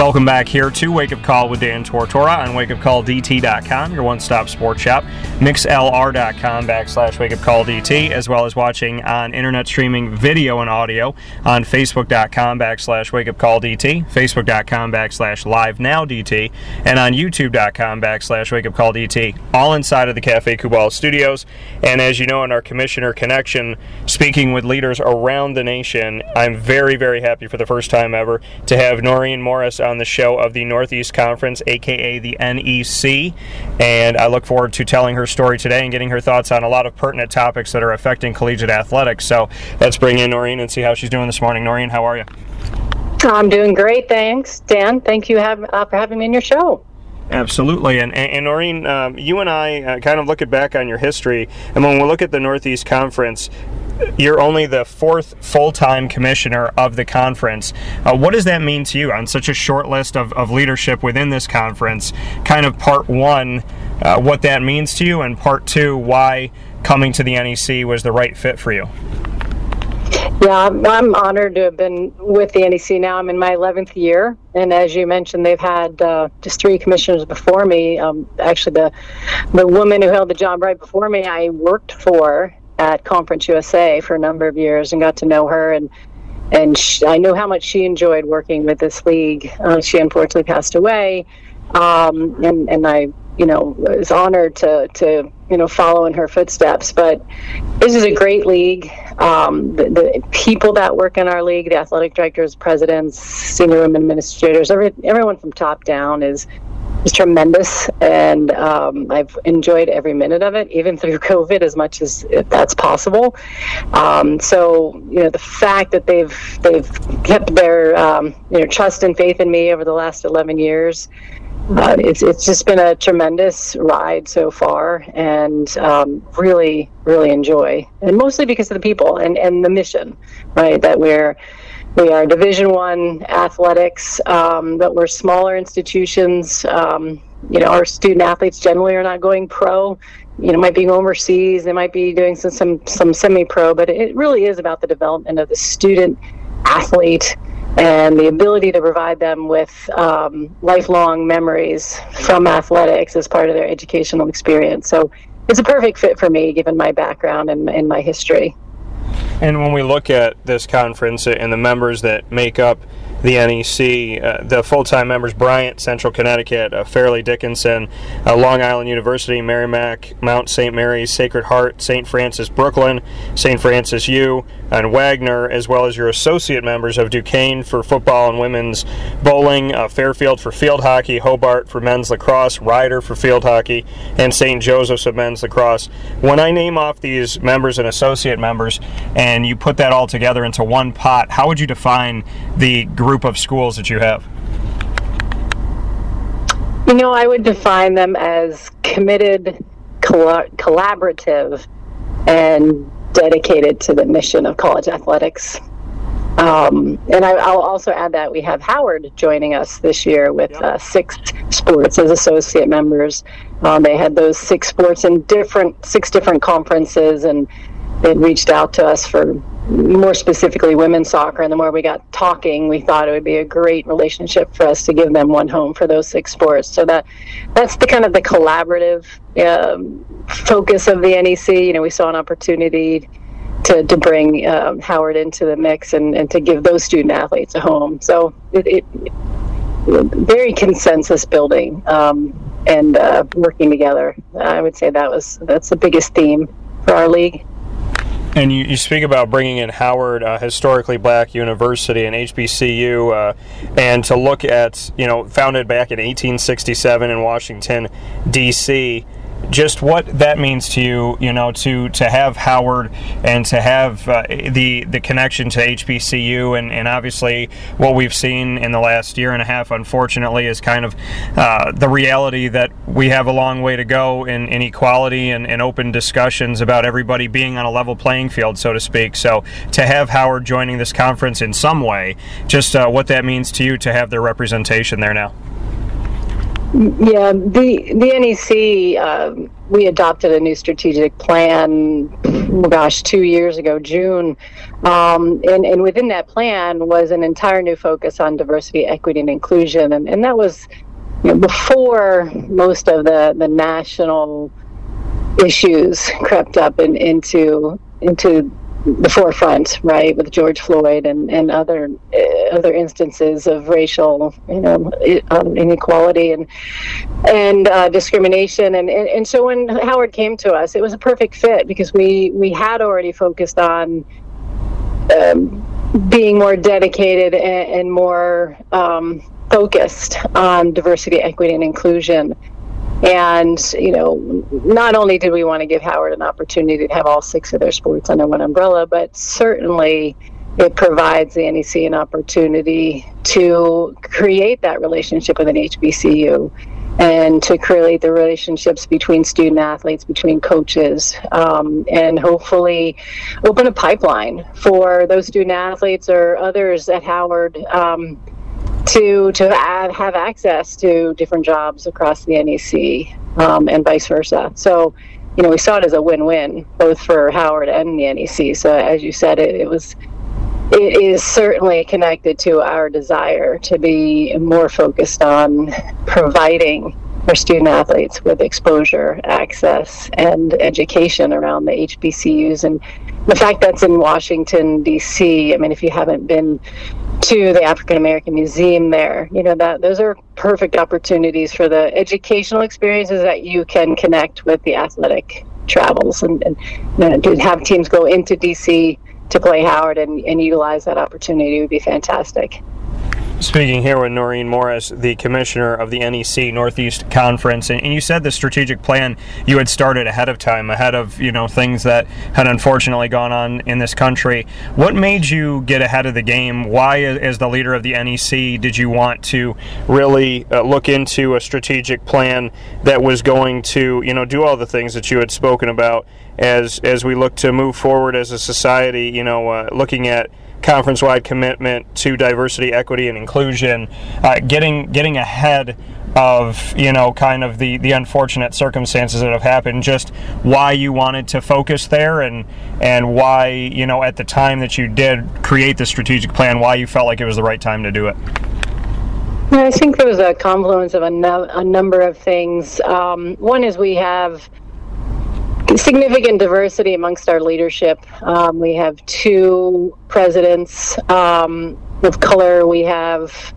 Welcome back here to Wake Up Call with Dan Tortora on wakeupcalldt.com, your one-stop sports shop, mixlr.com backslash wakeupcalldt, as well as watching on internet streaming video and audio on facebook.com backslash wakeupcalldt, facebook.com backslash live now dt, and on youtube.com backslash wakeupcalldt, all inside of the Cafe Kubal studios. And as you know, in our commissioner connection, speaking with leaders around the nation, I'm very, very happy for the first time ever to have Noreen Morris the show of the Northeast Conference, aka the NEC. And I look forward to telling her story today and getting her thoughts on a lot of pertinent topics that are affecting collegiate athletics. So let's bring in Noreen and see how she's doing this morning. Noreen, how are you? I'm doing great, thanks, Dan. Thank you have, uh, for having me in your show. Absolutely. And, and, and Noreen, um, you and I uh, kind of looking back on your history, and when we look at the Northeast Conference, you're only the fourth full-time commissioner of the conference. Uh, what does that mean to you on such a short list of, of leadership within this conference? Kind of part one, uh, what that means to you, and part two, why coming to the NEC was the right fit for you. Yeah, I'm, I'm honored to have been with the NEC now. I'm in my 11th year, and as you mentioned, they've had uh, just three commissioners before me. Um, actually, the the woman who held the job right before me, I worked for at Conference USA for a number of years and got to know her and and she, I knew how much she enjoyed working with this league. Uh, she unfortunately passed away, um, and and I you know was honored to to you know follow in her footsteps. But this is a great league. Um, the, the, people that work in our league, the athletic directors, presidents, senior women administrators, every, everyone from top down is is tremendous, and um, I've enjoyed every minute of it, even through COVID, as much as that's possible. Um, so, you know, the fact that they've they've kept their um, you know trust and faith in me over the last 11 years. Uh, it's, it's just been a tremendous ride so far and um, really really enjoy and mostly because of the people and, and the mission right that we're we are Division One athletics, um, but we're smaller institutions. Um, you know, our student athletes generally are not going pro. You know, might be overseas. They might be doing some some, some semi-pro, but it really is about the development of the student athlete and the ability to provide them with um, lifelong memories from athletics as part of their educational experience. So it's a perfect fit for me, given my background and, and my history. And when we look at this conference and the members that make up the NEC, uh, the full time members Bryant, Central Connecticut, uh, Fairleigh Dickinson, uh, Long Island University, Merrimack, Mount St. Mary's, Sacred Heart, St. Francis Brooklyn, St. Francis U, and Wagner, as well as your associate members of Duquesne for football and women's bowling, uh, Fairfield for field hockey, Hobart for men's lacrosse, Rider for field hockey, and St. Joseph's of men's lacrosse. When I name off these members and associate members, and you put that all together into one pot, how would you define the group of schools that you have? You know, I would define them as committed, coll- collaborative, and dedicated to the mission of college athletics. Um, and I, will also add that we have Howard joining us this year with uh, six sports as associate members. Um, they had those six sports in different six different conferences, and they reached out to us for more specifically women's soccer. And the more we got talking, we thought it would be a great relationship for us to give them one home for those six sports. So that that's the kind of the collaborative um, focus of the NEC. You know, we saw an opportunity to, to bring um, Howard into the mix and, and to give those student athletes a home. So it, it very consensus building um, and uh, working together. I would say that was that's the biggest theme for our league. And you, you speak about bringing in Howard, uh, historically black university, and HBCU, uh, and to look at, you know, founded back in 1867 in Washington, D.C. just what that means to you. You know, to to have Howard and to have uh, the the connection to HBCU, and, and obviously what we've seen in the last year and a half, unfortunately, is kind of uh, the reality that we have a long way to go in, in equality and, and open discussions about everybody being on a level playing field, so to speak. So to have Howard joining this conference in some way, just uh, what that means to you to have their representation there now. Yeah, the the NEC uh, we adopted a new strategic plan. Oh gosh, two years ago, June, um, and and within that plan was an entire new focus on diversity, equity, and inclusion, and and that was you know, before most of the the national issues crept up and into into the forefront, right, with George Floyd and, and other uh, other instances of racial, you know, um, inequality and and uh, discrimination, and, and and so when Howard came to us, it was a perfect fit because we we had already focused on. Um, being more dedicated and, and more um, focused on diversity, equity, and inclusion. And, you know, not only did we want to give Howard an opportunity to have all six of their sports under one umbrella, but certainly it provides the NEC an opportunity to create that relationship with an HBCU and to create the relationships between student athletes, between coaches, um, and hopefully open a pipeline for those student athletes or others at Howard um, to to have, have access to different jobs across the NEC um, and vice versa. So, you know, we saw it as a win-win both for Howard and the NEC. So, as you said, it, it was it is certainly connected to our desire to be more focused on providing our student athletes with exposure, access, and education around the HBCUs. And the fact that's in Washington, D.C., I mean, if you haven't been to the African American Museum there. You know that those are perfect opportunities for the educational experiences that you can connect with the athletic travels and, and you know, have teams go into DC to play Howard and, and utilize that opportunity would be fantastic. Speaking here with Noreen Morris, the commissioner of the NEC Northeast Conference, and, you said the strategic plan you had started ahead of time, ahead of you know things that had unfortunately gone on in this country. What made you get ahead of the game? Why, as the leader of the NEC, did you want to really uh, look into a strategic plan that was going to you know do all the things that you had spoken about as as we look to move forward as a society? You know, uh, looking at conference-wide commitment to diversity, equity, and inclusion, uh, getting getting ahead of you know kind of the the unfortunate circumstances that have happened just why you wanted to focus there and and why you know at the time that you did create the strategic plan why you felt like it was the right time to do it I think there was a confluence of a, no, a number of things. Um, one is we have significant diversity amongst our leadership. Um, we have two presidents um, of color. We have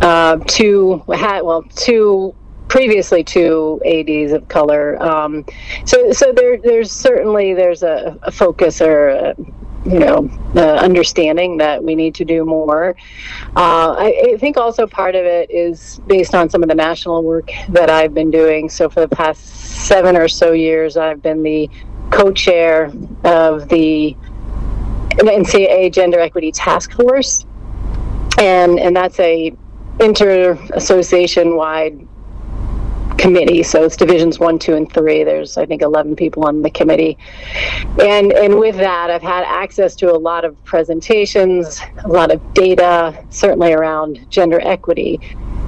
uh, two, well, two previously two ads of color. Um, so, so there, there's certainly there's a, a focus or you know, the understanding that we need to do more. Uh, I, I, think also part of it is based on some of the national work that I've been doing. So for the past seven or so years, I've been the co-chair of the NCAA Gender Equity Task Force, and and that's a inter association wide committee. So it's divisions one, two, and three. There's I think 11 people on the committee, and and with that, I've had access to a lot of presentations, a lot of data, certainly around gender equity.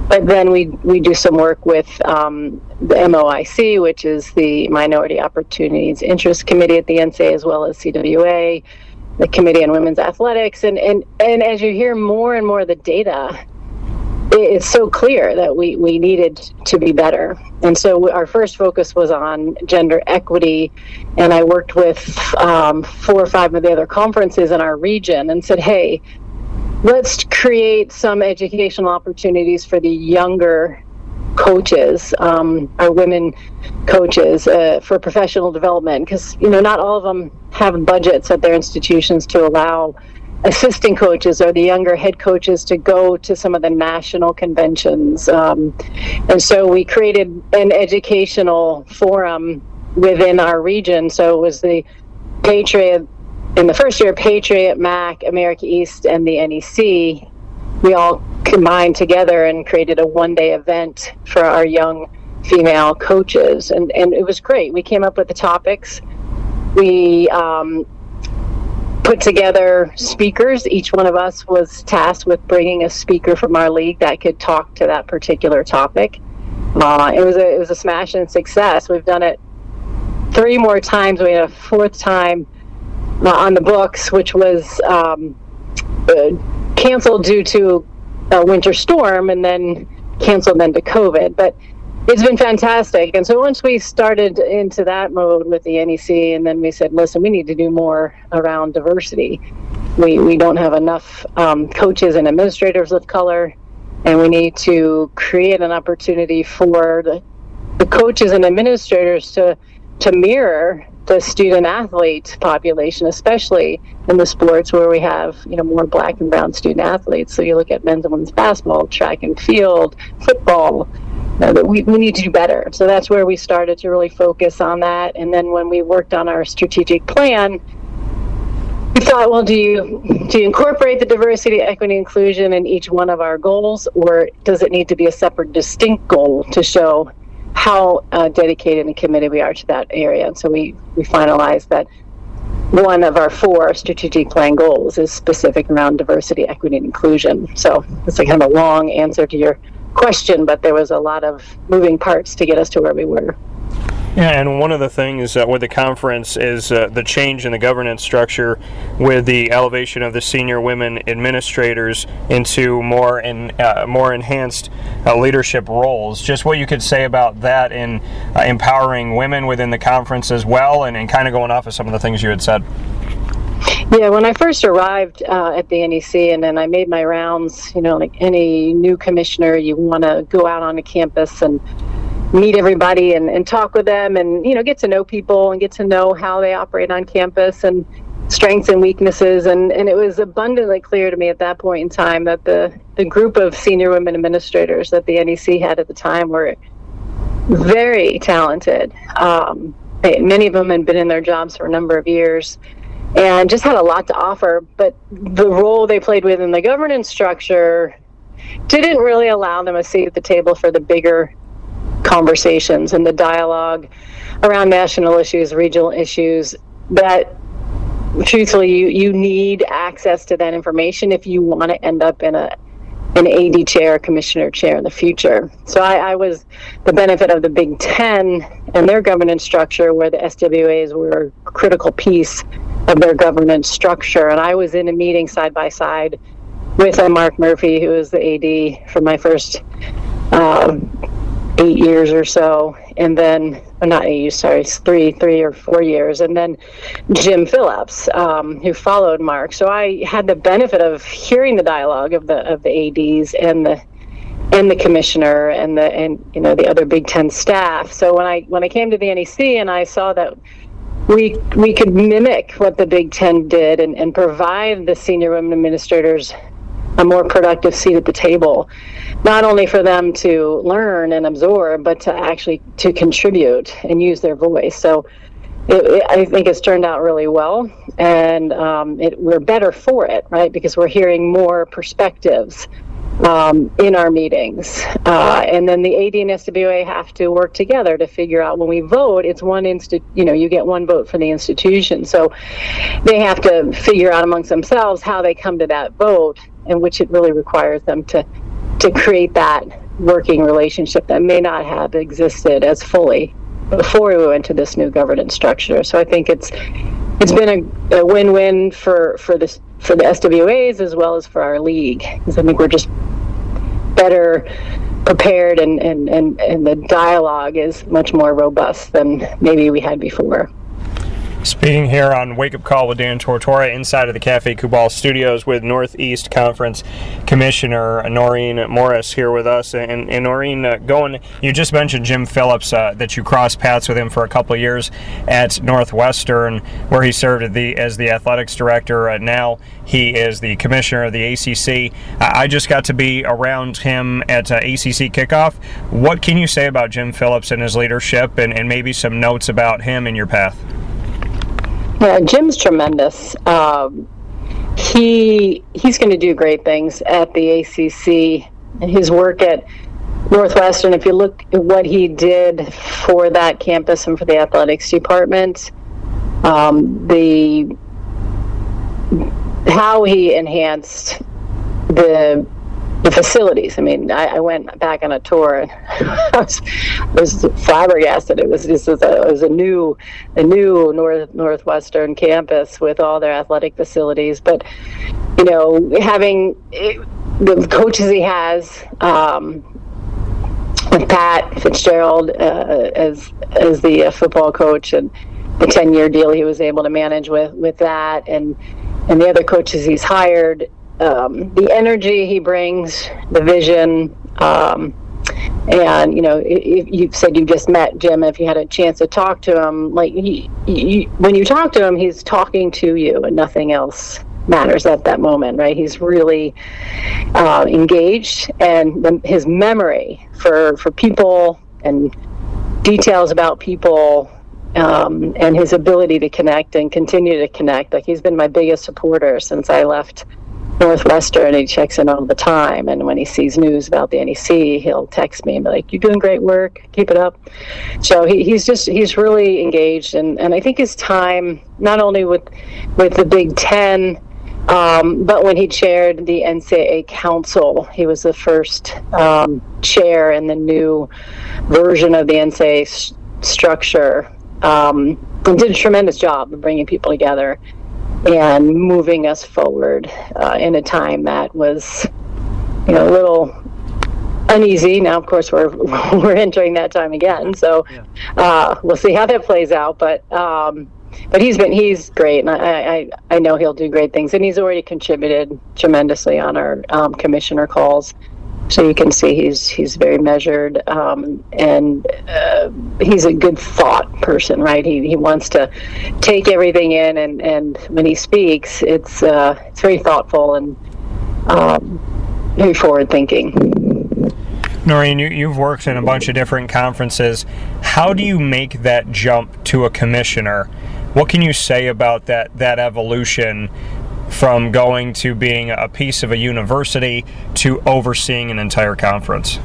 But then we we do some work with um, the MOIC, which is the Minority Opportunities Interest Committee at the NCAA, as well as CWA, the Committee on Women's Athletics, and and and as you hear more and more of the data it's so clear that we, we needed to be better. And so our first focus was on gender equity. And I worked with um, four or five of the other conferences in our region and said, hey, let's create some educational opportunities for the younger coaches, um, our women coaches, uh, for professional development. Because, you know, not all of them have budgets at their institutions to allow assistant coaches or the younger head coaches to go to some of the national conventions. Um, and so we created an educational forum within our region. So it was the Patriot, in the first year, Patriot, MAC, America East, and the NEC. We all combined together and created a one day event for our young female coaches. And, and it was great. We came up with the topics. We um, put together speakers. Each one of us was tasked with bringing a speaker from our league that could talk to that particular topic. Uh, it was a it was a smash and success. We've done it three more times. We had a fourth time uh, on the books, which was um, uh, canceled due to a winter storm, and then canceled then to COVID. But it's been fantastic. And so once we started into that mode with the NEC, and then we said, listen, we need to do more around diversity. We, we don't have enough um, coaches and administrators of color, and we need to create an opportunity for the, the coaches and administrators to, to mirror the student athlete population, especially in the sports where we have you know more black and brown student athletes. So you look at men's and women's basketball, track and field, football, that we, we need to do better. So that's where we started to really focus on that. And then when we worked on our strategic plan, we thought, well, do you do you incorporate the diversity, equity, inclusion in each one of our goals, or does it need to be a separate, distinct goal to show how uh, dedicated and committed we are to that area? And so we we finalized that one of our four strategic plan goals is specific around diversity, equity, and inclusion. So it's like kind of a long answer to your question, but there was a lot of moving parts to get us to where we were. Yeah, and one of the things uh, with the conference is uh, the change in the governance structure with the elevation of the senior women administrators into more in, uh, more enhanced uh, leadership roles. Just what you could say about that in uh, empowering women within the conference as well, and, and kind of going off of some of the things you had said. Yeah, when I first arrived uh, at the NEC and then I made my rounds, you know, like any new commissioner, you want to go out on the campus and meet everybody and, and talk with them and, you know, get to know people and get to know how they operate on campus and strengths and weaknesses. And, and it was abundantly clear to me at that point in time that the, the group of senior women administrators that the NEC had at the time were very talented. Um, many of them had been in their jobs for a number of years and just had a lot to offer. But the role they played within the governance structure didn't really allow them a seat at the table for the bigger conversations and the dialogue around national issues, regional issues that truthfully you, you need access to that information if you want to end up in a an AD chair, commissioner chair in the future. So I, I, was the benefit of the Big Ten and their governance structure, where the SWAs were a critical piece of their governance structure. And I was in a meeting side by side with uh, Mark Murphy, who was the AD for my first um, eight years or so, and then not eight sorry, three, three or four years, and then Jim Phillips, um, who followed Mark. So I had the benefit of hearing the dialogue of the of the ads and the and the commissioner and the and you know the other Big Ten staff. So when I when I came to the NEC and I saw that we we could mimic what the Big Ten did and, and provide the senior women administrators a more productive seat at the table, not only for them to learn and absorb, but to actually to contribute and use their voice. So. It, it, I think it's turned out really well, and um, it, we're better for it, right? Because we're hearing more perspectives um, in our meetings. Uh, and then the AD and SWA have to work together to figure out when we vote, it's one instant, you know, you get one vote for the institution. So they have to figure out amongst themselves how they come to that vote, and which it really requires them to, to create that working relationship that may not have existed as fully before we went to this new governance structure. So I think it's it's been a, a win-win for for this for the SWAs as well as for our league because I think we're just better prepared and, and, and, and the dialogue is much more robust than maybe we had before. Speaking here on Wake Up Call with Dan Tortora inside of the Cafe Kubal studios with Northeast Conference Commissioner Noreen Morris here with us. And, and Noreen, uh, going, you just mentioned Jim Phillips, uh, that you crossed paths with him for a couple of years at Northwestern, where he served the, as the athletics director. Uh, now he is the commissioner of the ACC. I just got to be around him at uh, ACC kickoff. What can you say about Jim Phillips and his leadership, and, and maybe some notes about him in your path? Yeah, Jim's tremendous. Um, he he's going to do great things at the ACC. His work at Northwestern, if you look at what he did for that campus and for the athletics department, um, the how he enhanced the the facilities. I mean, I, I, went back on a tour and I was, was flabbergasted. It was just it was a new, a new North Northwestern campus with all their athletic facilities. But you know, having it, the coaches he has. Um, with Pat Fitzgerald uh, as as the uh, football coach and the ten year deal he was able to manage with with that and and the other coaches he's hired um, the energy he brings, the vision, um, and you know, if you said you just met Jim. If you had a chance to talk to him, like he, he, when you talk to him, he's talking to you, and nothing else matters at that moment, right? He's really uh, engaged, and the, his memory for for people and details about people um, and his ability to connect and continue to connect. Like he's been my biggest supporter since I left Northwestern, he checks in all the time. And when he sees news about the NEC, he'll text me and be like, "You're doing great work. Keep it up." So he, he's just he's really engaged, and, and I think his time not only with with the Big Ten, um, but when he chaired the NCAA Council, he was the first um, chair in the new version of the NCAA structure. Um, and did a tremendous job of bringing people together and moving us forward uh, in a time that was, you know, a little uneasy. Now, of course, we're we're entering that time again, so uh, we'll see how that plays out. But um, but he's been he's great, and I, I I know he'll do great things, and he's already contributed tremendously on our um, commissioner calls so you can see he's he's very measured um, and uh, he's a good thought person right he, he wants to take everything in and, and when he speaks it's uh, it's very thoughtful and um, very forward thinking Noreen, you, you've worked in a bunch of different conferences. How do you make that jump to a commissioner? What can you say about that that evolution from going to being a piece of a university to overseeing an entire conference?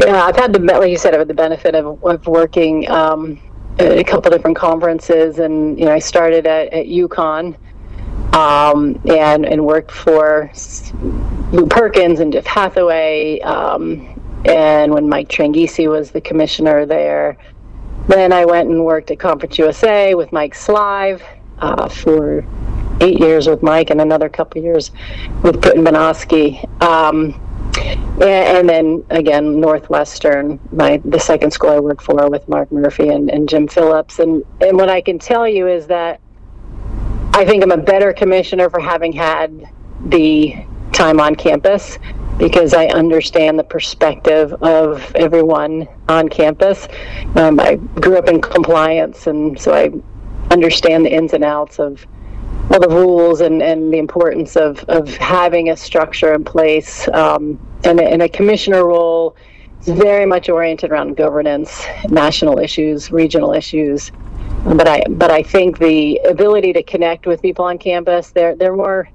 Yeah, I've had the like you said, I've had the benefit of, of working um, at a couple different conferences, and you know, I started at, at UConn um, and and worked for Lew Perkins and Jeff Hathaway, um, and when Mike Tranghese was the commissioner there. Then I went and worked at Conference USA with Mike Slive uh, for eight years with Mike and another couple years with Britton Banowsky. Um, and, and, then again, Northwestern, my the second school I worked for with Mark Murphy and, and Jim Phillips. And, and what I can tell you is that I think I'm a better commissioner for having had the time on campus because I understand the perspective of everyone on campus. Um, I grew up in compliance, and so I understand the ins and outs of all the rules and, and the importance of, of having a structure in place. Um, and, and a commissioner role is very much oriented around governance, national issues, regional issues. But I but I think the ability to connect with people on campus, they're they're more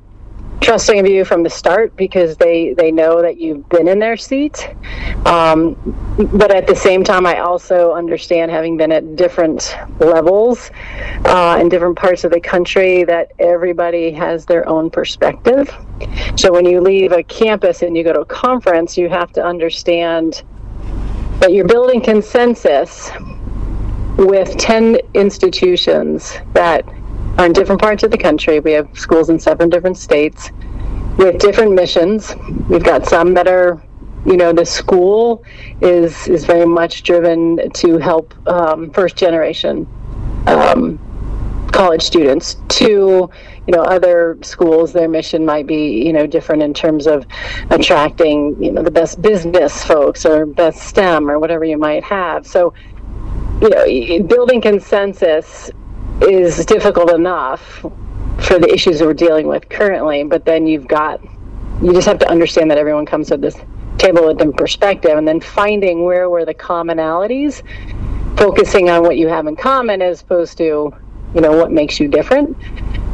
trusting of you from the start because they they know that you've been in their seat. Um, but at the same time i also understand having been at different levels uh, in different parts of the country that everybody has their own perspective. So when you leave a campus and you go to a conference you have to understand that you're building consensus with 10 institutions that are in different parts of the country. We have schools in seven different states with different missions. We've got some that are, you know, the school is is very much driven to help um, first generation um, college students to you know other schools their mission might be you know different in terms of attracting you know the best business folks or best stem or whatever you might have so you know building consensus is difficult enough for the issues that we're dealing with currently but then you've got you just have to understand that everyone comes to this table with different perspective and then finding where were the commonalities focusing on what you have in common as opposed to you know what makes you different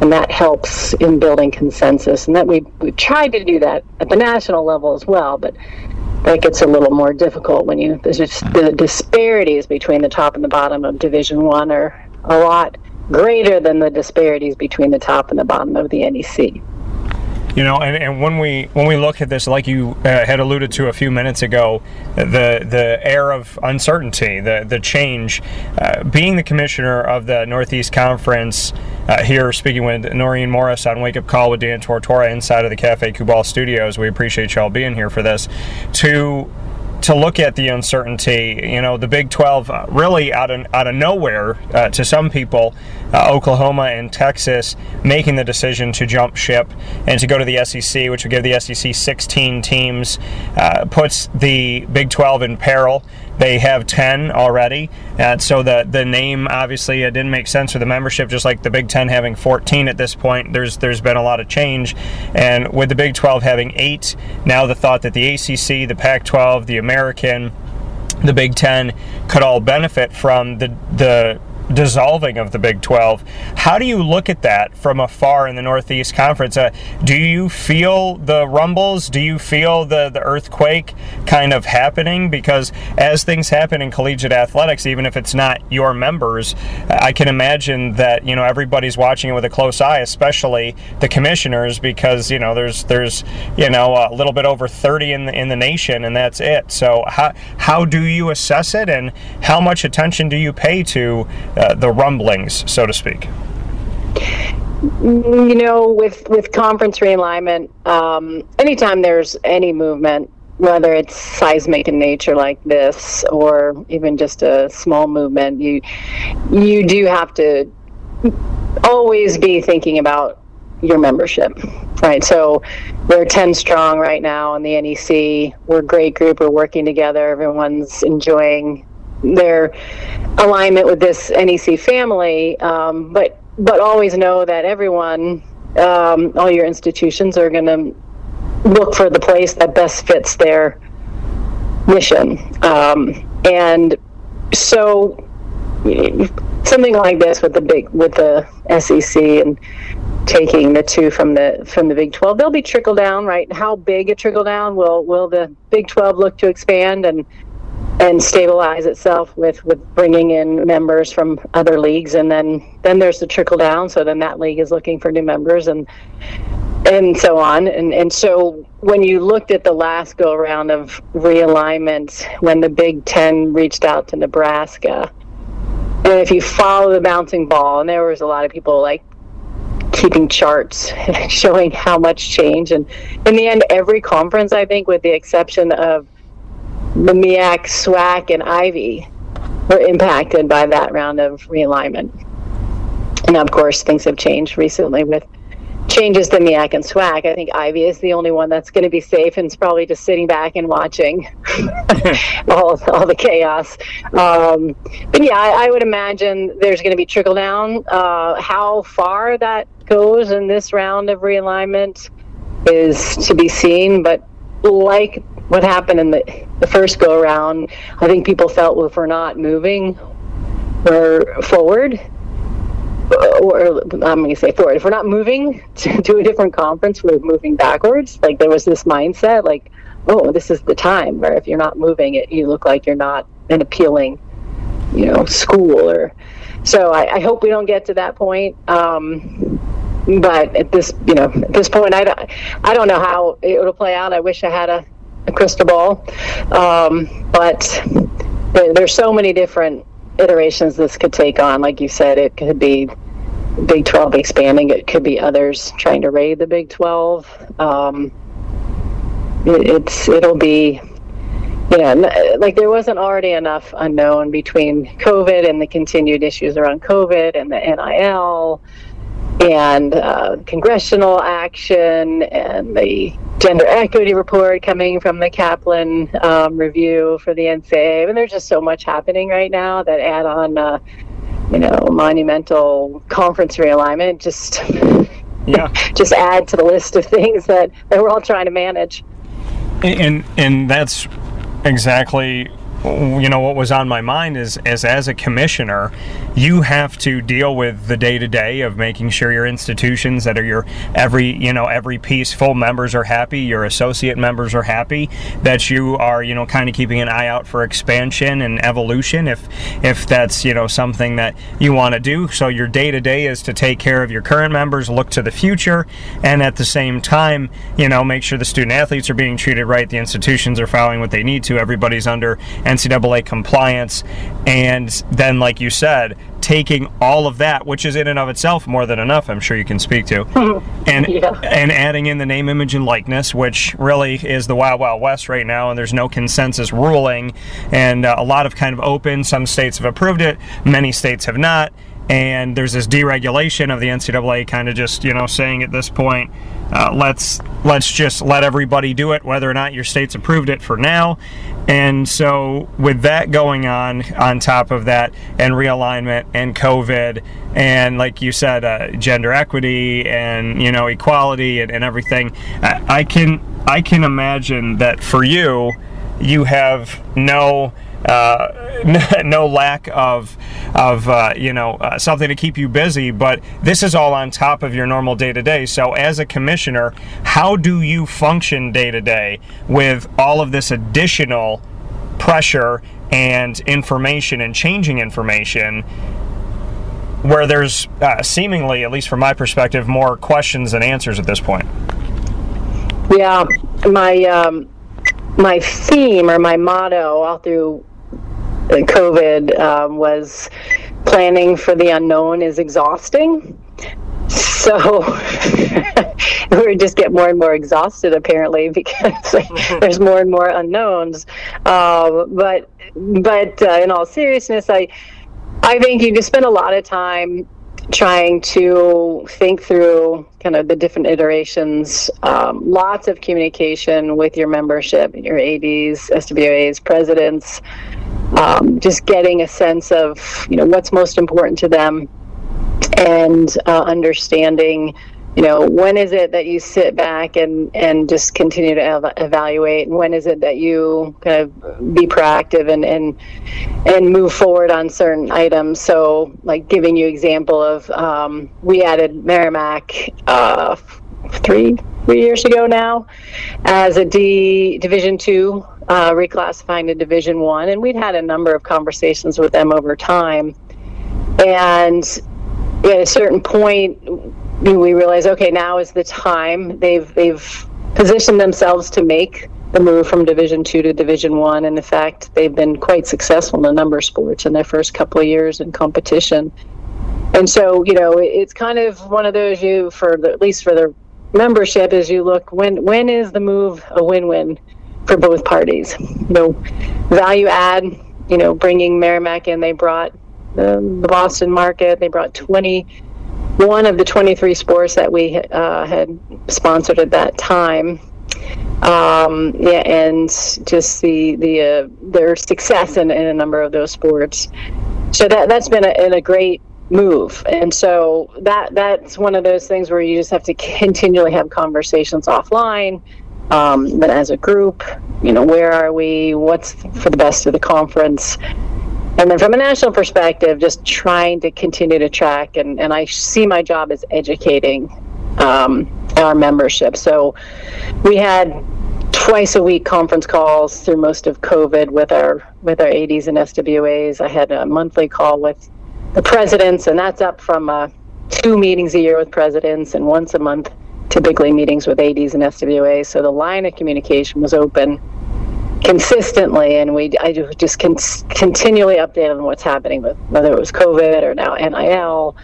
and that helps in building consensus and that we we tried to do that at the national level as well but that gets a little more difficult when you there's just the disparities between the top and the bottom of division one are a lot greater than the disparities between the top and the bottom of the NEC. You know, and, and when we when we look at this, like you uh, had alluded to a few minutes ago, the the air of uncertainty, the the change, uh, being the commissioner of the Northeast Conference uh, here, speaking with Noreen Morris on Wake Up Call with Dan Tortora inside of the Cafe Kubal Studios. We appreciate y'all being here for this. To to look at the uncertainty. You know, the Big 12 uh, really out of out of nowhere uh, to some people, uh, Oklahoma and Texas making the decision to jump ship and to go to the SEC, which would give the SEC 16 teams, uh, puts the Big 12 in peril. They have 10 already. And so the, the name obviously it didn't make sense for the membership, just like the Big 10 having 14 at this point. There's There's been a lot of change. And with the Big 12 having eight, now the thought that the ACC, the Pac 12, the American, the Big Ten could all benefit from the the dissolving of the Big 12. How do you look at that from afar in the Northeast Conference? Uh, do you feel the rumbles? Do you feel the, the earthquake kind of happening? Because as things happen in collegiate athletics, even if it's not your members, I can imagine that you know everybody's watching it with a close eye, especially the commissioners, because you know there's there's you know a little bit over 30 in the in the nation, and that's it. So how how do you assess it, and how much attention do you pay to uh, the rumblings, so to speak? You know, with with conference realignment, um, anytime there's any movement, whether it's seismic in nature like this, or even just a small movement, you you do have to always be thinking about your membership, right? So we're 10 strong right now in the NEC. We're a great group. We're working together. Everyone's enjoying their alignment with this NEC family, um, but but always know that everyone, um, all your institutions are going to look for the place that best fits their mission, um, and so something like this with the big with the SEC and taking the two from the from the Big 12 they'll be trickle down right? How big a trickle down? Will will the Big 12 look to expand? And and stabilize itself with with bringing in members from other leagues and then then there's the trickle down so then that league is looking for new members and and so on. And and so when you looked at the last go around of realignment when the Big 10 reached out to Nebraska and if you follow the bouncing ball and there was a lot of people like keeping charts and showing how much change and in the end every conference I think with the exception of the MEAC, SWAC, and Ivy were impacted by that round of realignment. And of course, things have changed recently with changes to MEAC and SWAC. I think Ivy is the only one that's going to be safe and is probably just sitting back and watching all, all the chaos. Um, but yeah, I, I, would imagine there's going to be trickle down. Uh, how far that goes in this round of realignment is to be seen. But like what happened in the, the first go around, I think people felt well, if we're not moving, we're forward. Uh, or I'm going to say forward. If we're not moving to, to a different conference, we're moving backwards. Like there was this mindset, like, oh, this is the time. Where if you're not moving, it you look like you're not an appealing, you know, school. Or so I, I hope we don't get to that point. Um, but at this, you know, at this point, I don't, I don't know how it'll play out. I wish I had a crystal ball. Um, but there, there's so many different iterations this could take on. Like you said, it could be Big 12 expanding. It could be others trying to raid the Big 12. Um, it, it's it'll be yeah, like there wasn't already enough unknown between COVID and the continued issues around COVID and the NIL and uh, congressional action and the gender equity report coming from the Kaplan um, review for the NCAA. I mean, there's just so much happening right now that add on, uh, you know, monumental conference realignment just yeah just add to the list of things that, that we're all trying to manage. And and that's exactly you know what was on my mind is as as a commissioner you have to deal with the day to day of making sure your institutions that are your every you know every piece full members are happy your associate members are happy that you are you know kind of keeping an eye out for expansion and evolution if if that's you know something that you want to do. So your day to day is to take care of your current members look to the future and at the same time you know make sure the student athletes are being treated right the institutions are following what they need to everybody's under NCAA compliance, and then, like you said, taking all of that, which is in and of itself more than enough, I'm sure you can speak to, and yeah. and adding in the name, image, and likeness, which really is the wild, wild west right now, and there's no consensus ruling, and uh, a lot of kind of open. Some states have approved it, many states have not, and there's this deregulation of the NCAA, kind of just you know saying at this point uh, let's let's just let everybody do it, whether or not your state's approved it for now. And so, with that going on, on top of that, and realignment and COVID, and like you said, uh, gender equity and you know equality and, and everything, I, I can I can imagine that for you, you have no uh, no lack of of uh, you know uh, something to keep you busy. But this is all on top of your normal day to day. So as a commissioner, how do you function day to day with all of this additional pressure and information and changing information? Where there's uh, seemingly, at least from my perspective, more questions than answers at this point. Yeah, my um, my theme or my motto all through COVID um, was planning for the unknown is exhausting. So we just get more and more exhausted apparently because there's more and more unknowns. Uh, but but uh, in all seriousness, I I think you just spend a lot of time trying to think through kind of the different iterations, um, lots of communication with your membership, your ADs, SWAs, presidents, um, just getting a sense of you know what's most important to them and uh, understanding you know when is it that you sit back and and just continue to ev- evaluate? And when is it that you kind of be proactive and and and move forward on certain items? So like giving you example of um, we added merrimack uh, three three years ago now as a d division two uh, reclassifying to division one and we'd had a number of conversations with them over time and at a certain point we realized, okay, now is the time. They've they've positioned themselves to make the move from Division Two to Division One, and in fact, they've been quite successful in a number of sports in their first couple of years in competition. And so, you know, it's kind of one of those you for the, at least for the membership is you look when when is the move a win-win for both parties. You value add. You know, bringing Merrimack in, they brought the, the Boston market. They brought 20 one of the 23 sports that we uh, had sponsored at that time. Um, yeah, and just the the uh, their success in, in a number of those sports. So that that's been a, a great move, and so that that's one of those things where you just have to continually have conversations offline. Um, but as a group, you know, where are we? What's for the best of the conference? And then from a national perspective, just trying to continue to track, and, and I see my job as educating um, our membership. So we had twice a week conference calls through most of COVID with our with our ADs and SWAs. I had a monthly call with the presidents, and that's up from uh, two meetings a year with presidents and once a month typically meetings with ADs and SWAs. So the line of communication was open consistently, and we I just con- continually update on what's happening with whether it was COVID or now NIL,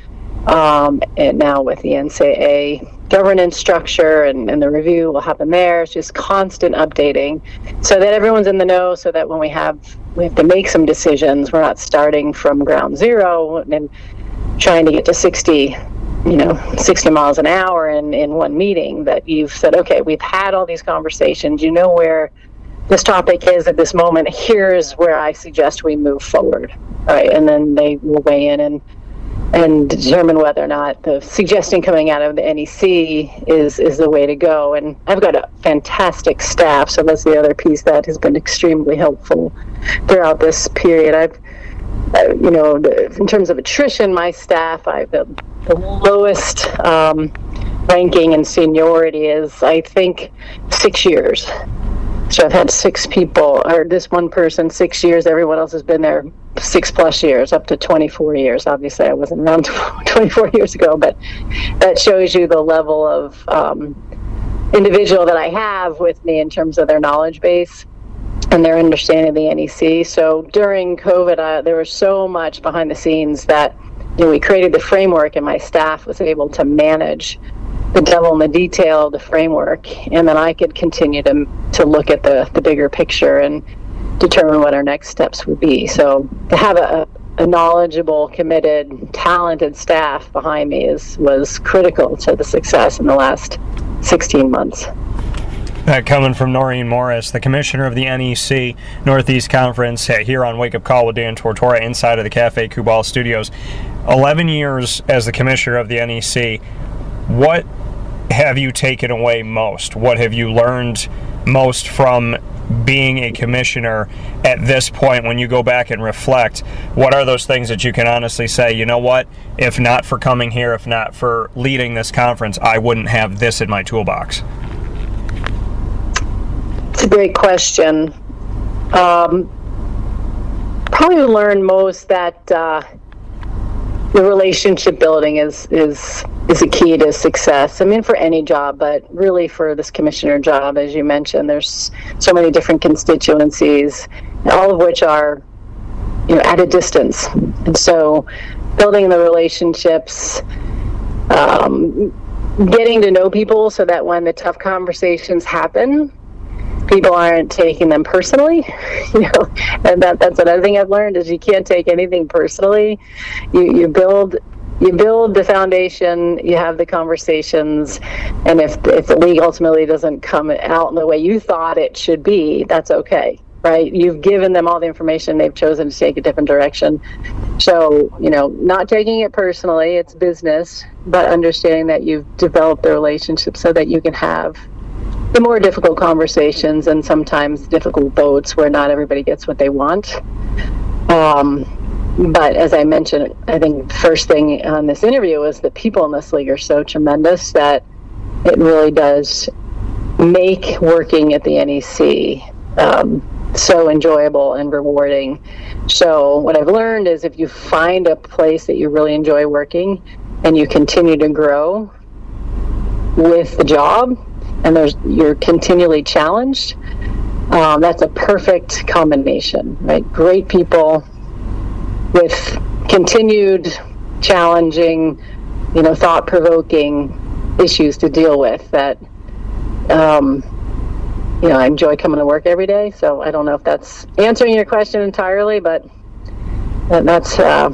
um, and now with the NCAA. governance structure and, and the review will happen there. It's just constant updating so that everyone's in the know so that when we have we have to make some decisions, we're not starting from ground zero and trying to get to 60 you know 60 miles an hour in in one meeting that you've said okay we've had all these conversations you know where this topic is at this moment here's where i suggest we move forward right and then they will weigh in and and determine whether or not the suggestion coming out of the NEC is is the way to go. And I've got a fantastic staff, so that's the other piece that has been extremely helpful throughout this period. I've, uh, you know, in terms of attrition, my staff, I've the, the lowest um, ranking and seniority is I think six years. So I've had six people, or this one person, six years. Everyone else has been there six plus years, up to 24 years. Obviously, I wasn't around 24 years ago, but that shows you the level of um, individual that I have with me in terms of their knowledge base and their understanding of the NEC. So during COVID, uh, there was so much behind the scenes that you know, we created the framework, and my staff was able to manage the devil in the detail of the framework, and then I could continue to to look at the the bigger picture and determine what our next steps would be. So to have a, a knowledgeable, committed, talented staff behind me is was critical to the success in the last 16 months. That coming from Noreen Morris, the commissioner of the NEC Northeast Conference, uh, here on Wake Up Call with Dan Tortora inside of the Cafe Kubal Studios. 11 years as the commissioner of the NEC. What have you taken away most? What have you learned most from being a commissioner at this point when you go back and reflect? What are those things that you can honestly say, you know what, if not for coming here, if not for leading this conference, I wouldn't have this in my toolbox? It's a great question. Um, probably learned most that uh, the relationship building is is is a key to success. I mean, for any job, but really for this commissioner job, as you mentioned, there's so many different constituencies, all of which are, you know, at a distance, and so building the relationships. Um, getting to know people so that when the tough conversations happen, people aren't taking them personally you know and that that's another thing i've learned is you can't take anything personally. You you build you build the foundation you have the conversations and if if the league ultimately doesn't come out in the way you thought it should be that's okay right? You've given them all the information they've chosen to take a different direction. So you know not taking it personally it's business but understanding that you've developed the relationship so that you can have the more difficult conversations and sometimes difficult votes where not everybody gets what they want. Um, but as I mentioned, I think first thing on this interview is that people in this league are so tremendous that it really does make working at the NEC um, so enjoyable and rewarding. So what I've learned is if you find a place that you really enjoy working and you continue to grow with the job, and there's you're continually challenged. Um, that's a perfect combination, right? Great people with continued challenging, you know, thought-provoking issues to deal with. That, um, you know, I enjoy coming to work every day. So I don't know if that's answering your question entirely, but that's uh,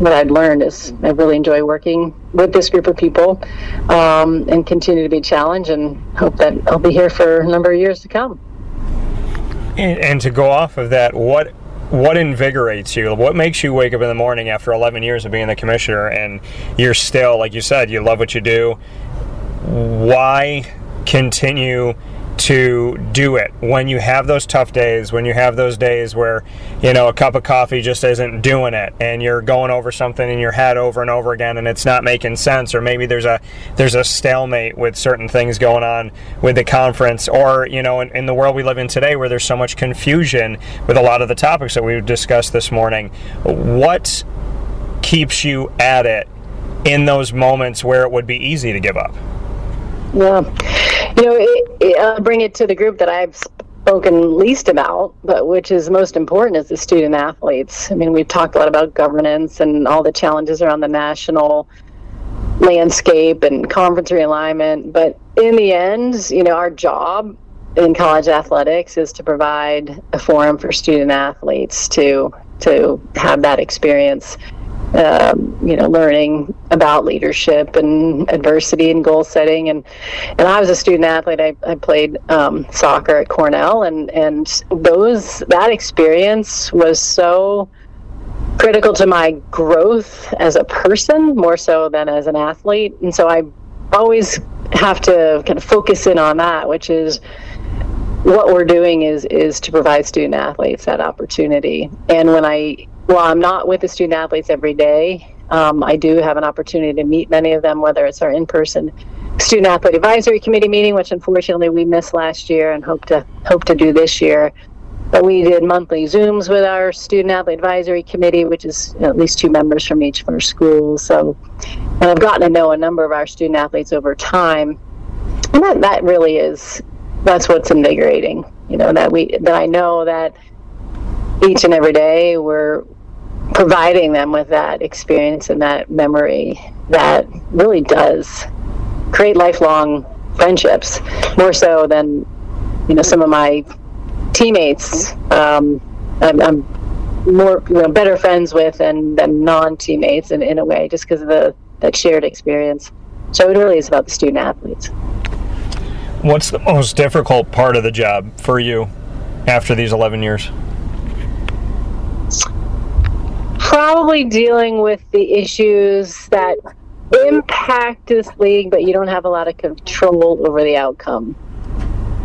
what I'd learned is I really enjoy working with this group of people um, and continue to be challenged and hope that I'll be here for a number of years to come. And, and to go off of that, what what invigorates you? What makes you wake up in the morning after 11 years of being the commissioner and you're still, like you said, you love what you do? Why continue to do it. When you have those tough days when you have those days where you know a cup of coffee just isn't doing it and you're going over something in your head over and over again and it's not making sense or maybe there's a there's a stalemate with certain things going on with the conference or you know in, in the world we live in today where there's so much confusion with a lot of the topics that we've discussed this morning what keeps you at it in those moments where it would be easy to give up yeah. You know, it, it, I'll bring it to the group that I've spoken least about, but which is most important is the student athletes. I mean, we've talked a lot about governance and all the challenges around the national landscape and conference realignment. But in the end, you know, our job in college athletics is to provide a forum for student athletes to to have that experience. Um, you know, learning about leadership and adversity and goal setting, and and I was a student athlete. I, I played um, soccer at Cornell, and and those that experience was so critical to my growth as a person more so than as an athlete. And so I always have to kind of focus in on that, which is what we're doing is is to provide student athletes that opportunity. And when I while I'm not with the student athletes every day, um, I do have an opportunity to meet many of them, whether it's our in-person student athlete advisory committee meeting, which unfortunately we missed last year and hope to hope to do this year, but we did monthly Zooms with our student athlete advisory committee, which is at least two members from each of our schools. So, and I've gotten to know a number of our student athletes over time, and that that really is that's what's invigorating. You know that we that I know that each and every day we're providing them with that experience and that memory that really does create lifelong friendships more so than you know some of my teammates um, I'm, I'm, more you know better friends with than, than non teammates in, in a way just because of the that shared experience. So it really is about the student athletes. What's the most difficult part of the job for you after these 11 years probably dealing with the issues that impact this league but you don't have a lot of control over the outcome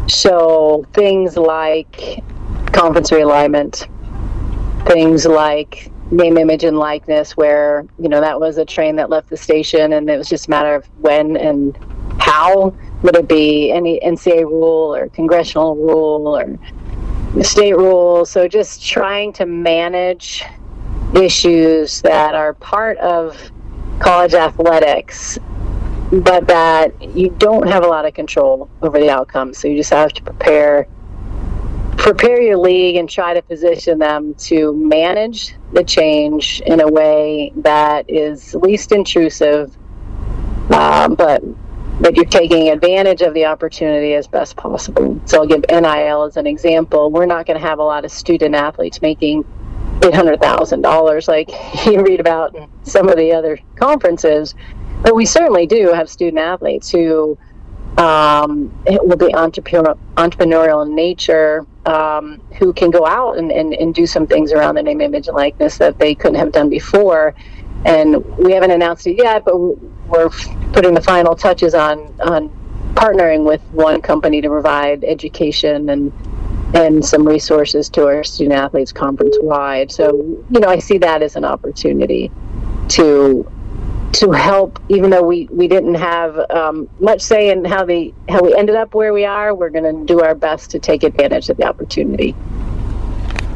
so things like conference realignment, things like name, image, and likeness, where you know that was a train that left the station, and it was just a matter of when and how. Would it be any NCAA rule or congressional rule or state rule? So just trying to manage issues that are part of college athletics but that you don't have a lot of control over the outcome. So you just have to prepare prepare your league and try to position them to manage the change in a way that is least intrusive, uh, but that you're taking advantage of the opportunity as best possible. So I'll give NIL as an example. We're not going to have a lot of student athletes making $800,000 like you read about in some of the other conferences but we certainly do have student athletes who um, will be entrepreneur, entrepreneurial in nature, um, who can go out and, and, and do some things around the name, image, and likeness that they couldn't have done before. And we haven't announced it yet, but we're putting the final touches on on partnering with one company to provide education and and some resources to our student athletes conference wide. So you know, I see that as an opportunity to to help even though we we didn't have um, much say in how the how we ended up where we are we're going to do our best to take advantage of the opportunity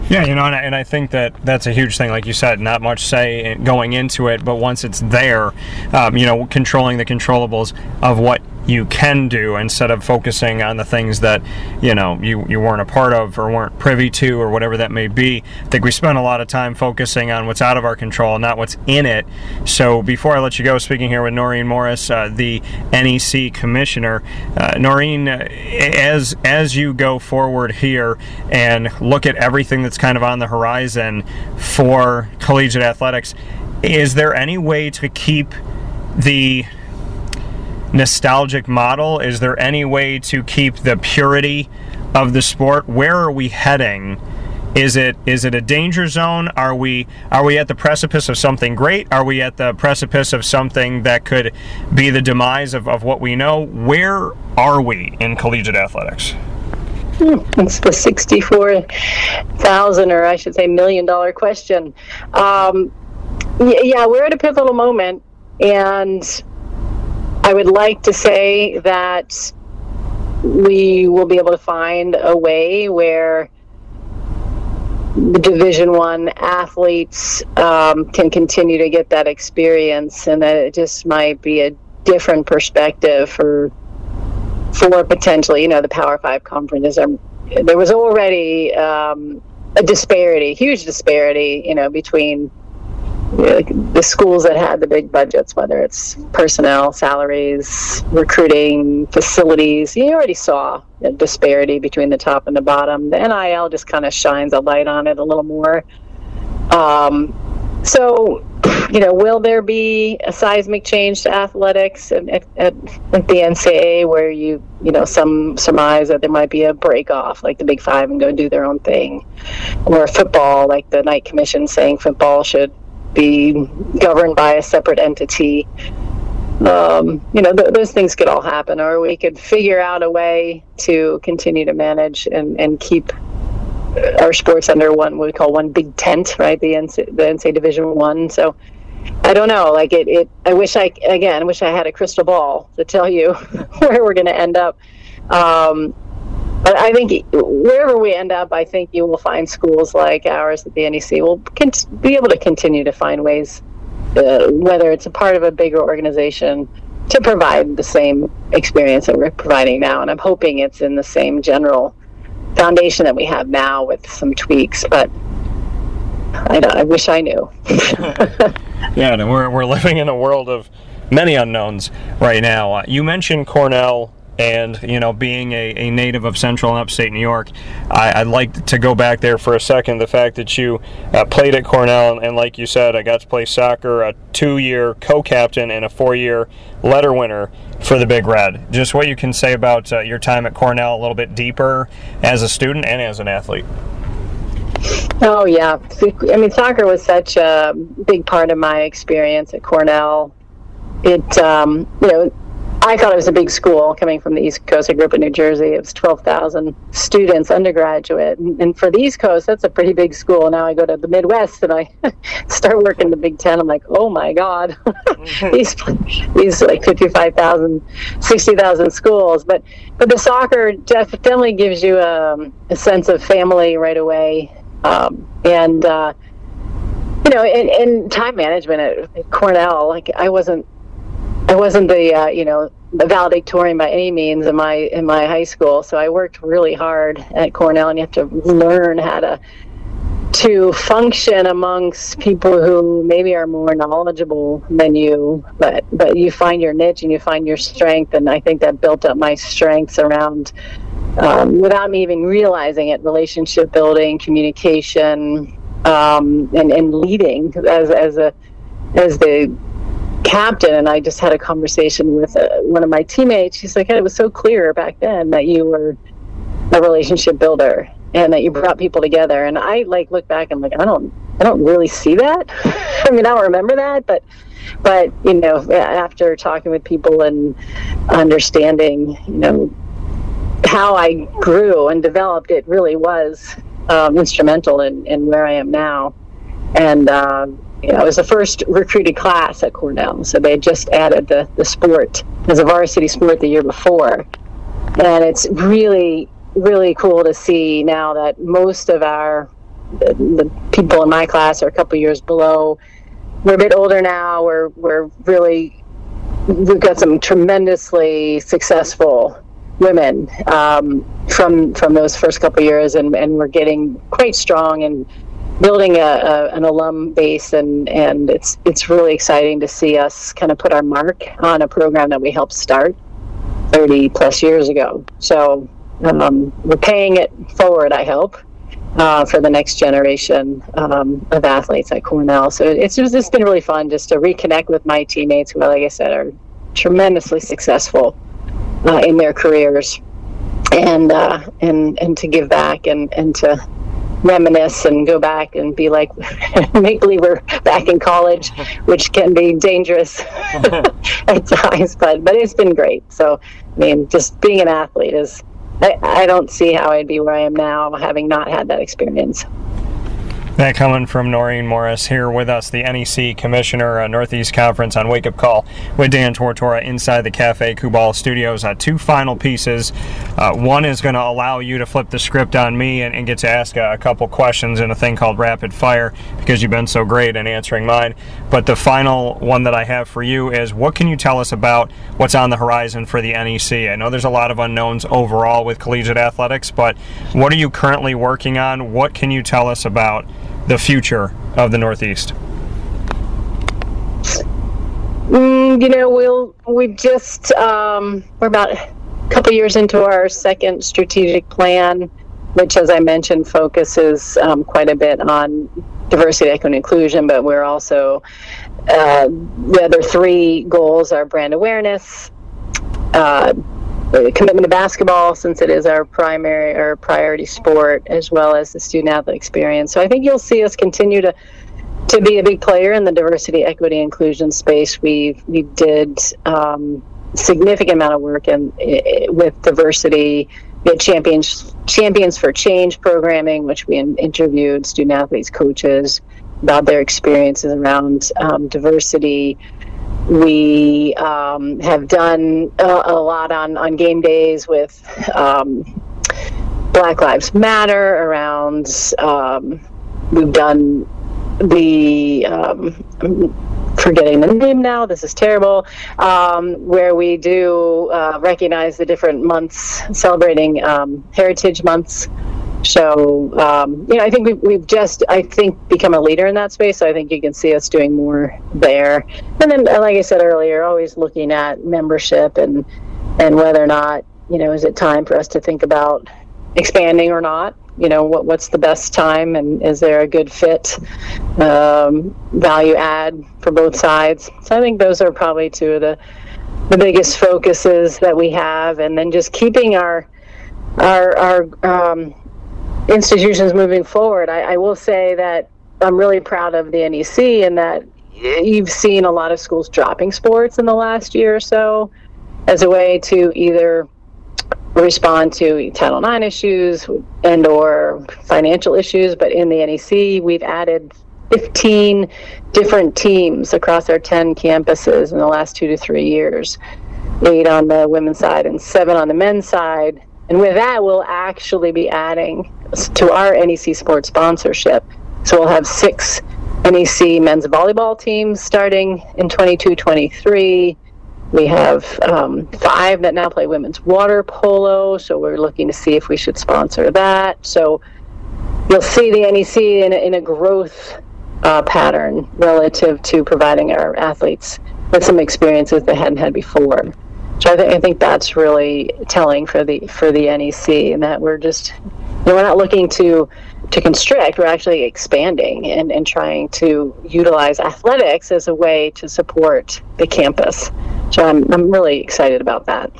yeah, you know, and I, and I, think that that's a huge thing. Like you said, not much say going into it, but once it's there, um, you know, controlling the controllables of what you can do instead of focusing on the things that you know you, you weren't a part of or weren't privy to or whatever that may be. I think we spend a lot of time focusing on what's out of our control not what's in it. So before i let you go speaking here with noreen morris uh, the nec commissioner uh, noreen uh, as as you go forward here and look at everything that's kind of on the horizon for collegiate athletics is there any way to keep the nostalgic model? Is there any way to keep the purity of the sport? Where are we heading? Is it is it a danger zone? Are we are we at the precipice of something great? Are we at the precipice of something that could be the demise of, of what we know? Where are we in collegiate athletics? Hmm, it's the sixty-four thousand, or I should say, million dollar question. Um, yeah, we're at a pivotal moment, and I would like to say that we will be able to find a way where the division one athletes um, can continue to get that experience and that it just might be a different perspective for for potentially you know the power five conferences. Are, there was already um, a disparity huge disparity you know between the schools that had the big budgets, whether it's personnel, salaries, recruiting, facilities. You already saw the disparity between the top and the bottom. The NIL just kind of shines a light on it a little more. Um, so, you know, will there be a seismic change to athletics at, at, at, the NCAA where you, you know, some surmise that there might be a break off, like the Big Five, and go do their own thing, or football, like the Knight Commission saying football should be governed by a separate entity. Um, you know, th- those things could all happen, or we could figure out a way to continue to manage and, and keep our sports under one what we call one big tent, right? The NC, the NCAA Division One. So I don't know. Like it, it. I wish I again I wish I had a crystal ball to tell you where we're going to end up. Um, but I think wherever we end up, I think you will find schools like ours at the NEC will be able to continue to find ways, uh, whether it's a part of a bigger organization, to provide the same experience that we're providing now. And I'm hoping it's in the same general foundation that we have now with some tweaks. But I, I wish I knew. yeah, we're, we're living in a world of many unknowns right now. Uh, you mentioned Cornell and you know being a, a native of central and upstate new york I, would like to go back there for a second. The fact that you uh, played at cornell and, and, like you said i got to play soccer a two-year co-captain and a four-year letter winner for the big red. Just what you can say about uh, your time at cornell a little bit deeper as a student and as an athlete. Oh yeah. I mean soccer was such a big part of my experience at cornell. It um, you know I thought it was a big school coming from the East Coast. I grew up in New Jersey. It was 12,000 students, undergraduate. And, and, for the East Coast, that's a pretty big school. Now I go to the Midwest and I start working the Big Ten. I'm like, oh my God, these, these like 55,000, 60,000 schools. But, but the soccer definitely gives you a, um, a sense of family right away. Um, and, uh, you know, in, in time management at Cornell, like I wasn't I wasn't the uh, you know the valedictorian by any means in my in my high school, so I worked really hard at Cornell, and you have to learn how to to function amongst people who maybe are more knowledgeable than you, but but you find your niche and you find your strength, and I think that built up my strengths around. Um, without me even realizing it, relationship building, communication, um, and, and leading as, as a as the captain and I just had a conversation with uh, one of my teammates. She's like, hey, it was so clear back then that you were a relationship builder and that you brought people together. And I like look back and like, I don't, I don't really see that. I mean, I don't remember that, but, but you know, after talking with people and understanding, you know, how I grew and developed, it really was um, instrumental in, in where I am now. And, um, you know, it was the first recruited class at Cornell, so they had just added the, the sport as a varsity sport the year before. And it's really, really cool to see now that most of our the, the people in my class are a couple years below. We're a bit older now. We're we're really we've got some tremendously successful women um, from from those first couple years, and, and we're getting quite strong and building a, a, an alum base and and it's it's really exciting to see us kind of put our mark on a program that we helped start 30 plus years ago. So um, we're paying it forward i hope uh, for the next generation um, of athletes at cornell. So it's just it's been really fun just to reconnect with my teammates who like i said are tremendously successful uh, in their careers. And uh, and and to give back and and to reminisce and go back and be like make believe we're back in college which can be dangerous at times but but it's been great. So i mean just being an athlete is I, I don't see how i'd be where i am now having not had that experience that coming from Noreen Morris here with us, the NEC Commissioner, uh, Northeast Conference on Wake Up Call with Dan Tortora inside the Cafe Kubal studios. Uh, two final pieces. Uh, one is going to allow you to flip the script on me and, and get to ask a, a, couple questions in a thing called Rapid Fire because you've been so great in answering mine. But the final one that I have for you is what can you tell us about what's on the horizon for the NEC? I know there's a lot of unknowns overall with collegiate athletics, but what are you currently working on? What can you tell us about? The future of the Northeast? Mm, you know, we'll we just um, we're about a couple years into our second strategic plan, which, as I mentioned, focuses um, quite a bit on diversity, equity, and inclusion. But we're also uh, the other three goals are brand awareness, uh, commitment to basketball, since it is our primary or priority sport, as well as the student athlete experience. So I think you'll see us continue to to be a big player in the diversity, equity, inclusion space, we we did um, significant amount of work in, in with diversity. We had champions champions for change programming, which we interviewed student athletes, coaches about their experiences around um, diversity. We um, have done a, a, lot on, on game days with um, Black Lives Matter around. Um, we've done the um, forgetting the name now. This is terrible. Um, where we do uh, recognize the different months celebrating um, heritage months. So um, you know, I think we've, we've just I think become a leader in that space. So I think you can see us doing more there. And then, like I said earlier, always looking at membership and and whether or not you know is it time for us to think about expanding or not you know what what's the best time and is there a good fit um, value add for both sides so i think those are probably two of the the biggest focuses that we have and then just keeping our our our um, institutions moving forward I, I will say that i'm really proud of the nec and that you've seen a lot of schools dropping sports in the last year or so as a way to either respond to Title IX issues and or financial issues. But in the NEC, we've added 15 different teams across our 10 campuses in the last two to three years, eight on the women's side and seven on the men's side. And with that, we'll actually be adding to our NEC sports sponsorship. So we'll have six NEC men's volleyball teams starting in 22 23 we have um, five that now play women's water polo, so we're looking to see if we should sponsor that. So you'll see the NEC in a, in a growth uh, pattern relative to providing our athletes with some experiences they hadn't had before. So I, th- I think that's really telling for the for the NEC, and that we're just you know, we're not looking to to constrict. We're actually expanding and, and trying to utilize athletics as a way to support the campus. So I'm, I'm really excited about that.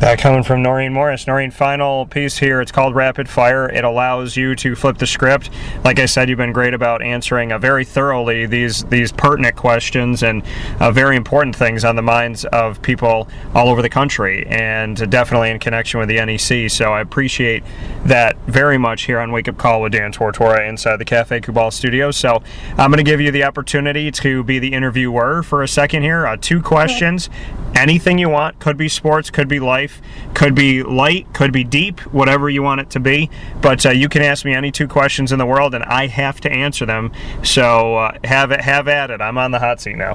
That coming from Noreen Morris. Noreen, final piece here. It's called Rapid Fire. It allows you to flip the script. Like I said, you've been great about answering uh, very thoroughly these these pertinent questions and uh, very important things on the minds of people all over the country, and definitely in connection with the NEC. So I appreciate that very much here on Wake Up Call with Dan Tortora inside the Cafe Kubal studio. So I'm going to give you the opportunity to be the interviewer for a second here. Uh, two questions. Anything you want. Could be sports. Could be life life. Could be light, could be deep, whatever you want it to be. But uh, you can ask me any two questions in the world, and I have to answer them. So uh, have it, have at it. I'm on the hot seat now.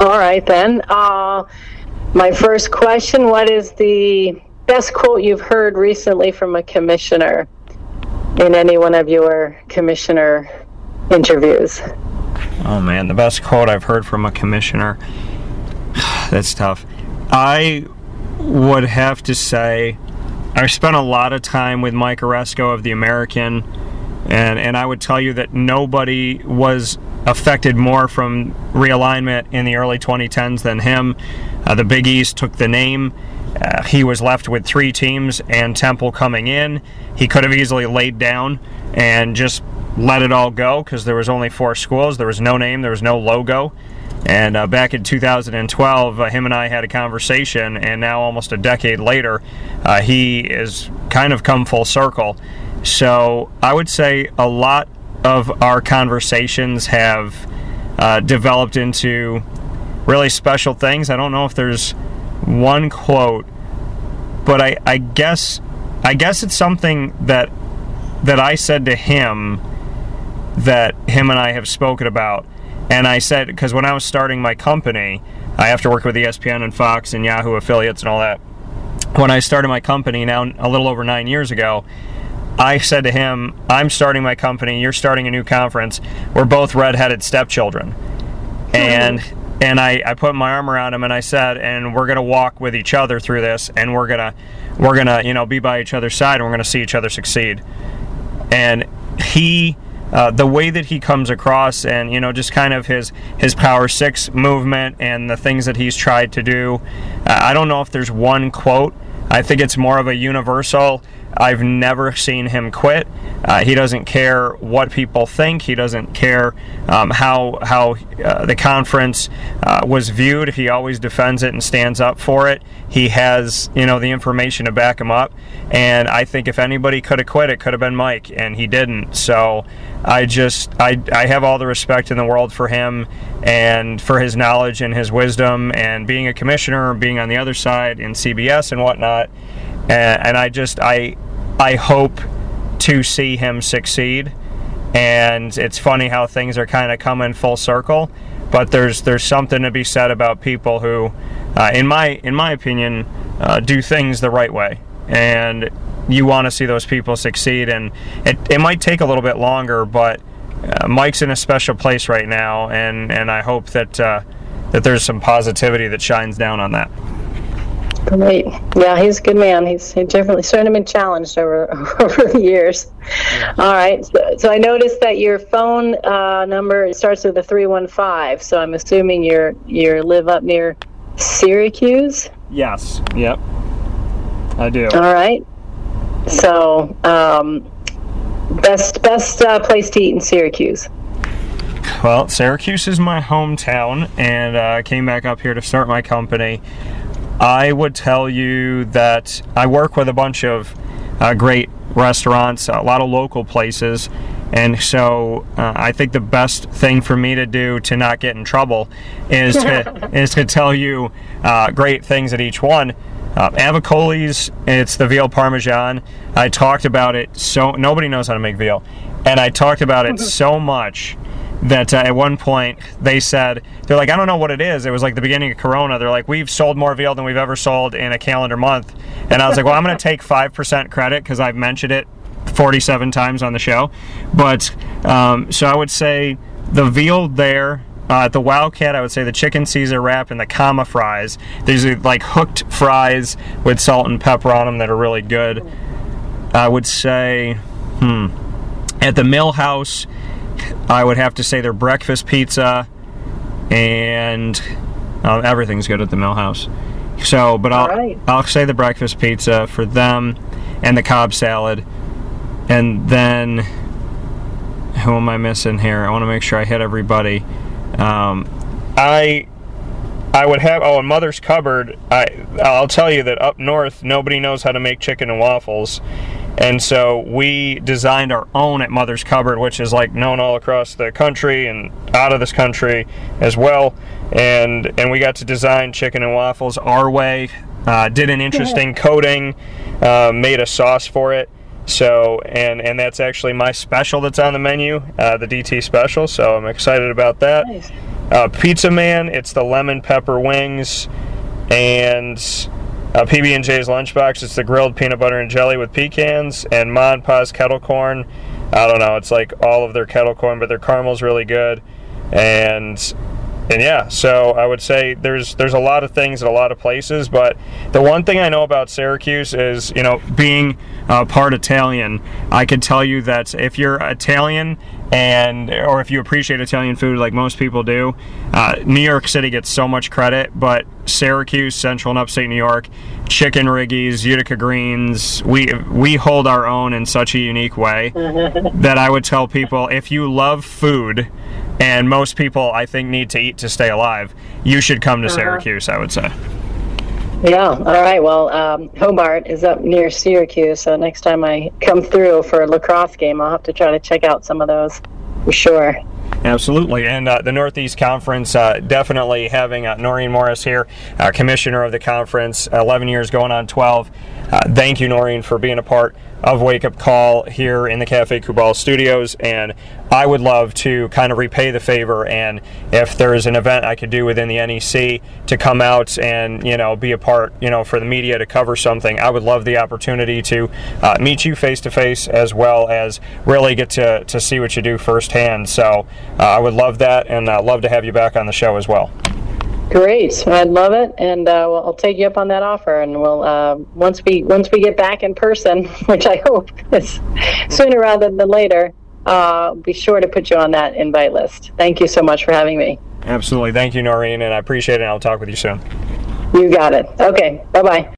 All right then. Uh, my first question: What is the best quote you've heard recently from a commissioner in any one of your commissioner interviews? Oh man, the best quote I've heard from a commissioner. That's tough. I would have to say I spent a lot of time with Mike Aresco of the American, and, and I would tell you that nobody was affected more from realignment in the early 2010s than him. Uh, the Big East took the name. Uh, he was left with three teams and Temple coming in. He could have easily laid down and just let it all go because there was only four schools. There was no name. There was no logo. And uh, back in 2012, uh, him and I had a conversation, and now almost a decade later, uh, he is kind of come full circle. So I would say a lot of our conversations have uh, developed into really special things. I don't know if there's one quote, but I, I guess I guess it's something that that I said to him that him and I have spoken about and I said, because when I was starting my company, I have to work with ESPN and Fox and Yahoo affiliates and all that. When I started my company now a little over nine years ago, I said to him, I'm starting my company, you're starting a new conference. We're both redheaded stepchildren. and and I, I put my arm around him and I said, and we're gonna walk with each other through this, and we're gonna we're gonna you know be by each other's side, and we're gonna see each other succeed. And he. Uh, the way that he comes across and you know just kind of his his power six movement and the things that he's tried to do. Uh, i don't know if there's one quote. I think it's more of a universal I've never seen him quit. Uh, he doesn't care what people think. He doesn't care um, how how uh, the conference uh, was viewed. He always defends it and stands up for it. He has you know the information to back him up. And I think if anybody could have quit, it could have been Mike, and he didn't. So I just I I have all the respect in the world for him and for his knowledge and his wisdom and being a commissioner, being on the other side in CBS and whatnot and, and I just I I hope to see him succeed. And it's funny how things are kind of coming full circle, but there's there's something to be said about people who, uh, in my in my opinion, uh, do things the right way, and you want to see those people succeed. And it, it might take a little bit longer, but uh, Mike's in a special place right now, and and I hope that uh, that there's some positivity that shines down on that. Great. Yeah, he's a good man. He's he definitely certainly been challenged over over the years. Yeah. All right. So, so, I noticed that your phone uh, number starts with a three one five. So I'm assuming you're you live up near Syracuse. Yes. Yep. I do. All right. So um, best best uh, place to eat in Syracuse. Well, Syracuse is my hometown, and uh, I came back up here to start my company. I would tell you that I work with a bunch of uh, great restaurants, a lot of local places, and so uh, I think the best thing for me to do to not get in trouble is to is to tell you uh, great things at each one. Uh, Avicolli's, it's the veal parmesan. I talked about it so nobody knows how to make veal, and I talked about it so much that uh, at one point they said they're like I don't know what it is. It was like the beginning of Corona. They're like we've sold more veal than we've ever sold in a calendar month, and I was like, well, I'm going to take five percent credit because I've mentioned it 47 times on the show. But um, so I would say the veal there. Uh, at the Wildcat, I would say the chicken Caesar wrap and the Kama fries. These are like hooked fries with salt and pepper on them that are really good. I would say, hmm, at the Mill House, I would have to say their breakfast pizza and uh, everything's good at the Mill House. So, but I'll right. I'll say the breakfast pizza for them and the Cobb salad, and then who am I missing here? I want to make sure I hit everybody. Um, I I would have oh, and Mother's Cupboard. I I'll tell you that up north nobody knows how to make chicken and waffles, and so we designed our own at Mother's Cupboard, which is like known all across the country and out of this country as well. And and we got to design chicken and waffles our way. Uh, did an interesting coating, uh, made a sauce for it. So and and that's actually my special that's on the menu, uh, the DT special. So I'm excited about that. Nice. Uh, Pizza Man, it's the lemon pepper wings, and uh, PB&J's lunchbox, it's the grilled peanut butter and jelly with pecans, and Mon Pa's kettle corn. I don't know, it's like all of their kettle corn, but their caramel's really good. And and yeah, so I would say there's there's a lot of things at a lot of places, but the one thing I know about Syracuse is you know being uh, part Italian. I can tell you that if you're Italian and or if you appreciate Italian food like most people do, uh, New York City gets so much credit, but Syracuse, Central and Upstate New York, Chicken Riggies, Utica Greens, we we hold our own in such a unique way that I would tell people if you love food and most people I think need to eat to stay alive, you should come to uh-huh. Syracuse. I would say. Yeah. All right. Well, um, Hobart is up near Syracuse, so next time I come through for a lacrosse game, I'll have to try to check out some of those for sure. Absolutely, and uh, the Northeast Conference uh, definitely having uh, Noreen Morris here, uh, commissioner of the conference, 11 years going on 12. Uh, thank you, Noreen, for being a part of Wake Up Call here in the Cafe Kubal studios, and I would love to kind of repay the favor. And if there's an event I could do within the NEC to come out and you know be a part, you know, for the media to cover something, I would love the opportunity to uh, meet you face to face as well as really get to, to see what you do firsthand. So uh, I would love that, and uh, love to have you back on the show as well. Great, I'd love it, and uh, well, I'll take you up on that offer. And we'll uh, once we once we get back in person, which I hope is sooner rather than later, uh, be sure to put you on that invite list. Thank you so much for having me. Absolutely, thank you, Noreen, and I appreciate it. and I'll talk with you soon. You got it. Okay, bye bye.